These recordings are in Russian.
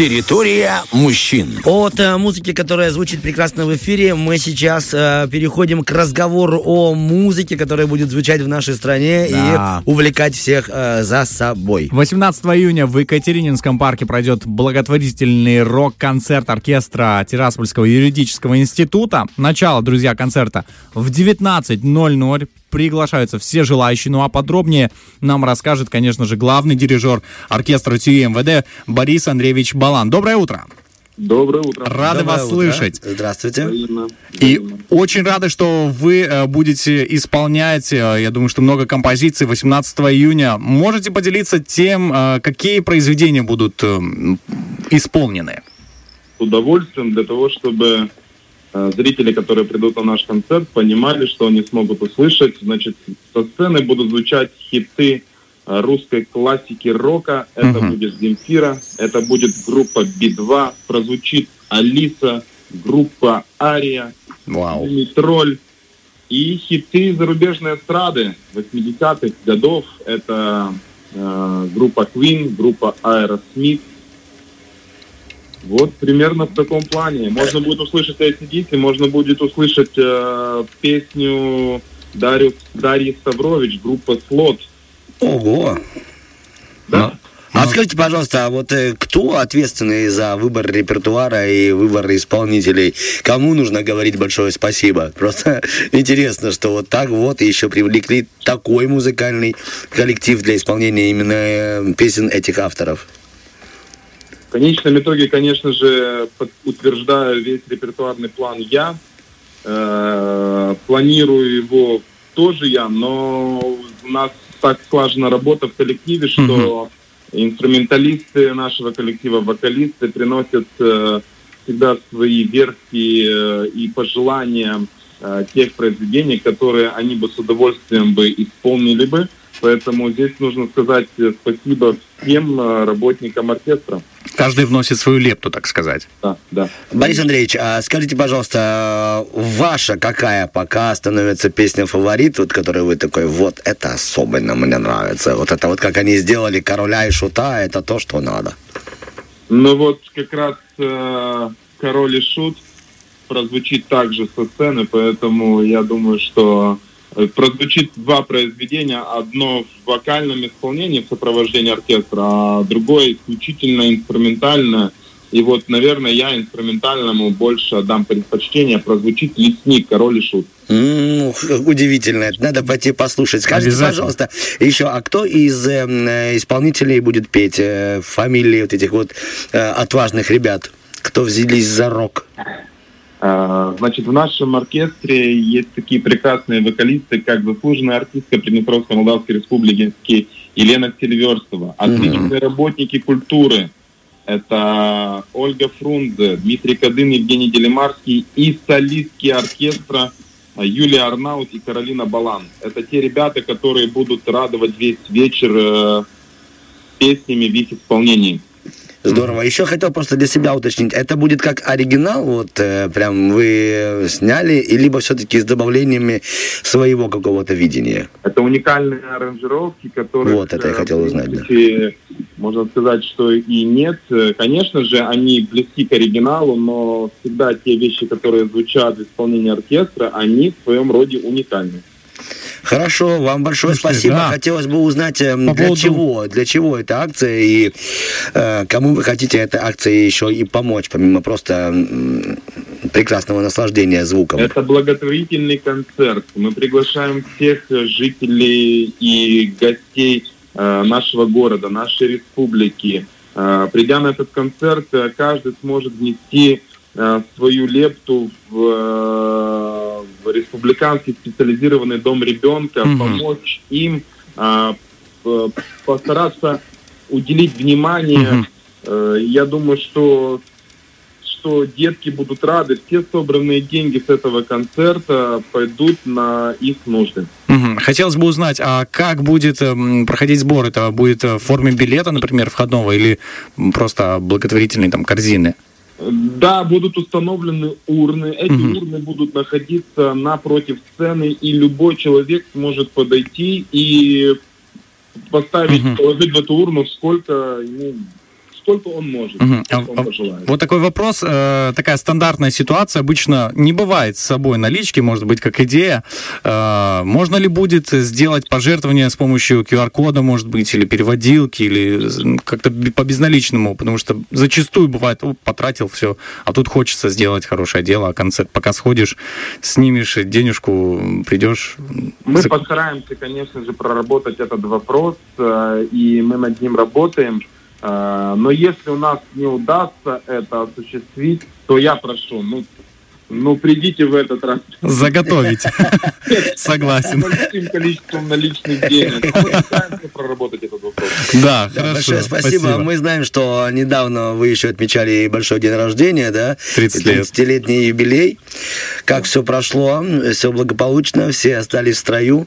Территория мужчин. От э, музыки, которая звучит прекрасно в эфире, мы сейчас э, переходим к разговору о музыке, которая будет звучать в нашей стране Да. и увлекать всех э, за собой. 18 июня в Екатерининском парке пройдет благотворительный рок-концерт оркестра Тираспольского юридического института. Начало, друзья, концерта в 19.00. Приглашаются все желающие. Ну а подробнее нам расскажет, конечно же, главный дирижер оркестра ТЮ МВД Борис Андреевич Балан. Доброе утро. Доброе утро. Рады Доброе вас утро. слышать. Здравствуйте. Взаимно. И Взаимно. очень рады, что вы э, будете исполнять, э, я думаю, что много композиций 18 июня. Можете поделиться тем, э, какие произведения будут исполнены? С удовольствием для того, чтобы зрители, которые придут на наш концерт, понимали, что они смогут услышать. Значит, со сцены будут звучать хиты э, русской классики рока. Это Мгм. будет Земфира, это будет группа Би-2, прозвучит Алиса, группа Ария, Вау. Тролль и хиты зарубежной эстрады 80-х годов. Это э, группа Queen, группа Aerosmith. Вот примерно в таком плане. Можно будет услышать ACDC, можно будет услышать э, песню Дарью, Дарьи Ставрович, группа Слот. Ого. Да? А скажите, пожалуйста, а вот э, кто ответственный за выбор репертуара и выбор исполнителей? Кому нужно говорить большое спасибо? Просто интересно, что вот так вот еще привлекли такой музыкальный коллектив для исполнения именно э, песен этих авторов. В конечном итоге, конечно же, утверждаю весь репертуарный план я. Э, планирую его тоже я, но у нас так слажена работа в коллективе, что инструменталисты нашего коллектива, вокалисты приносят э, всегда свои версии э, и пожелания э, тех произведений, которые они бы с удовольствием бы исполнили бы. Поэтому здесь нужно сказать э, спасибо всем э, работникам оркестра. Каждый вносит свою лепту, так сказать. Да, да. Борис Андреевич, а скажите, пожалуйста, ваша какая пока становится песня фаворит, вот которую вы такой, вот это особенно мне нравится, вот это вот как они сделали короля и шута, это то, что надо. Ну вот как раз э, Король и Шут прозвучит также со сцены, поэтому я думаю, что прозвучит два произведения. Одно в вокальном исполнении в сопровождении оркестра, а другое исключительно инструментально. И вот, наверное, я инструментальному больше отдам предпочтение. Прозвучит «Лесник», «Король и Шут». М, удивительно, это надо пойти послушать. Скажите, пожалуйста, еще, а кто из э, э, исполнителей будет петь э, фамилии вот этих вот э, отважных ребят, кто взялись за рок? А, Значит, в нашем оркестре есть такие прекрасные вокалисты, как заслуженная артистка Приднестровской Молдавской Республики Елена Сильверстова, отличные работники культуры. Это Ольга Фрунзе, Дмитрий Кадын, Евгений Делимарский и солистки оркестра Юлия Арнаут и Каролина Балан. Это те ребята, которые будут радовать весь вечер э, песнями в их исполнении. Здорово. Еще хотел просто для себя уточнить, это будет как оригинал, вот э, прям вы сняли, либо все-таки с добавлениями своего какого-то видения? Это уникальные аранжировки, которые... Вот это я хотел узнать, да. Можно сказать, что и нет. Конечно же, они близки к оригиналу, но всегда те вещи, которые звучат в исполнении оркестра, они в своем роде уникальны. Хорошо, вам большое Слушайте, спасибо. да. Хотелось бы узнать, э, По для поводу- чего, для чего эта акция и э, кому вы хотите этой акцией еще и помочь, помимо просто м, прекрасного наслаждения звуком. Это благотворительный концерт. Мы приглашаем всех э, жителей и гостей э, нашего города, нашей республики. Э, Придя на этот концерт, э, каждый сможет внести э, свою лепту в, э, в республиканский специализированный дом ребенка, Мгм. помочь им п- постараться уделить внимание. Э, Я думаю, что что детки будут рады. Все собранные деньги с этого концерта пойдут на их нужды. Мгм. Хотелось бы узнать, а как будет эм, проходить сбор? Это будет в форме билета, например, входного, или просто благотворительной там корзины? Да, будут установлены урны. Эти Мгм. урны будут находиться напротив сцены, и любой человек сможет подойти и поставить, Мгм. положить в эту урну сколько ему сколько он может, Мгм. сколько А- он а- пожелает. Вот такой вопрос, э, такая стандартная ситуация, обычно не бывает с собой налички, может быть, как идея. Э, можно ли будет сделать пожертвование с помощью QR-кода, может быть, или переводилки, или как-то по безналичному, потому что зачастую бывает, «О, потратил все, а тут хочется сделать хорошее дело, а концерт, пока сходишь, снимешь денежку, придешь. Мы постараемся, конечно же, проработать этот вопрос, э, и мы над ним работаем. Э, Но если у нас не удастся это осуществить, то я прошу, ну, ну придите в этот раз Заготовить. Согласен. с большим количеством наличных денег. Мы проработать этот вопрос. Да, хорошо. большое спасибо. Мы знаем, что недавно вы еще отмечали большой день рождения, да? 30 лет. 30-летний юбилей. Как все прошло? Все благополучно? Все остались в строю?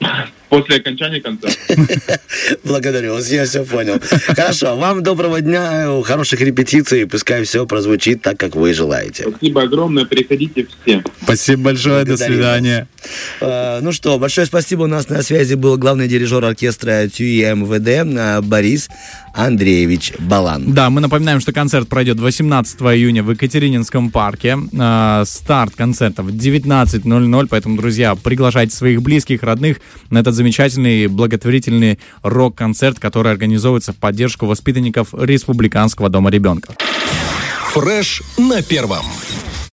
После окончания концерта. Благодарю вас, я все понял. Хорошо, вам доброго дня, хороших репетиций, пускай все прозвучит так, как вы желаете. Спасибо огромное, приходите все. Спасибо большое, до свидания. Э, Ну что, большое спасибо. У нас на связи был главный дирижер оркестра ТЮИ МВД э, Борис Андреевич Балан. Да, мы напоминаем, что концерт пройдет 18 июня в Екатерининском парке. Э, Старт концерта в 19.00, поэтому, друзья, приглашайте своих близких, родных на этот замечательный благотворительный рок-концерт, который организовывается в поддержку воспитанников Республиканского дома ребенка. Фреш на первом.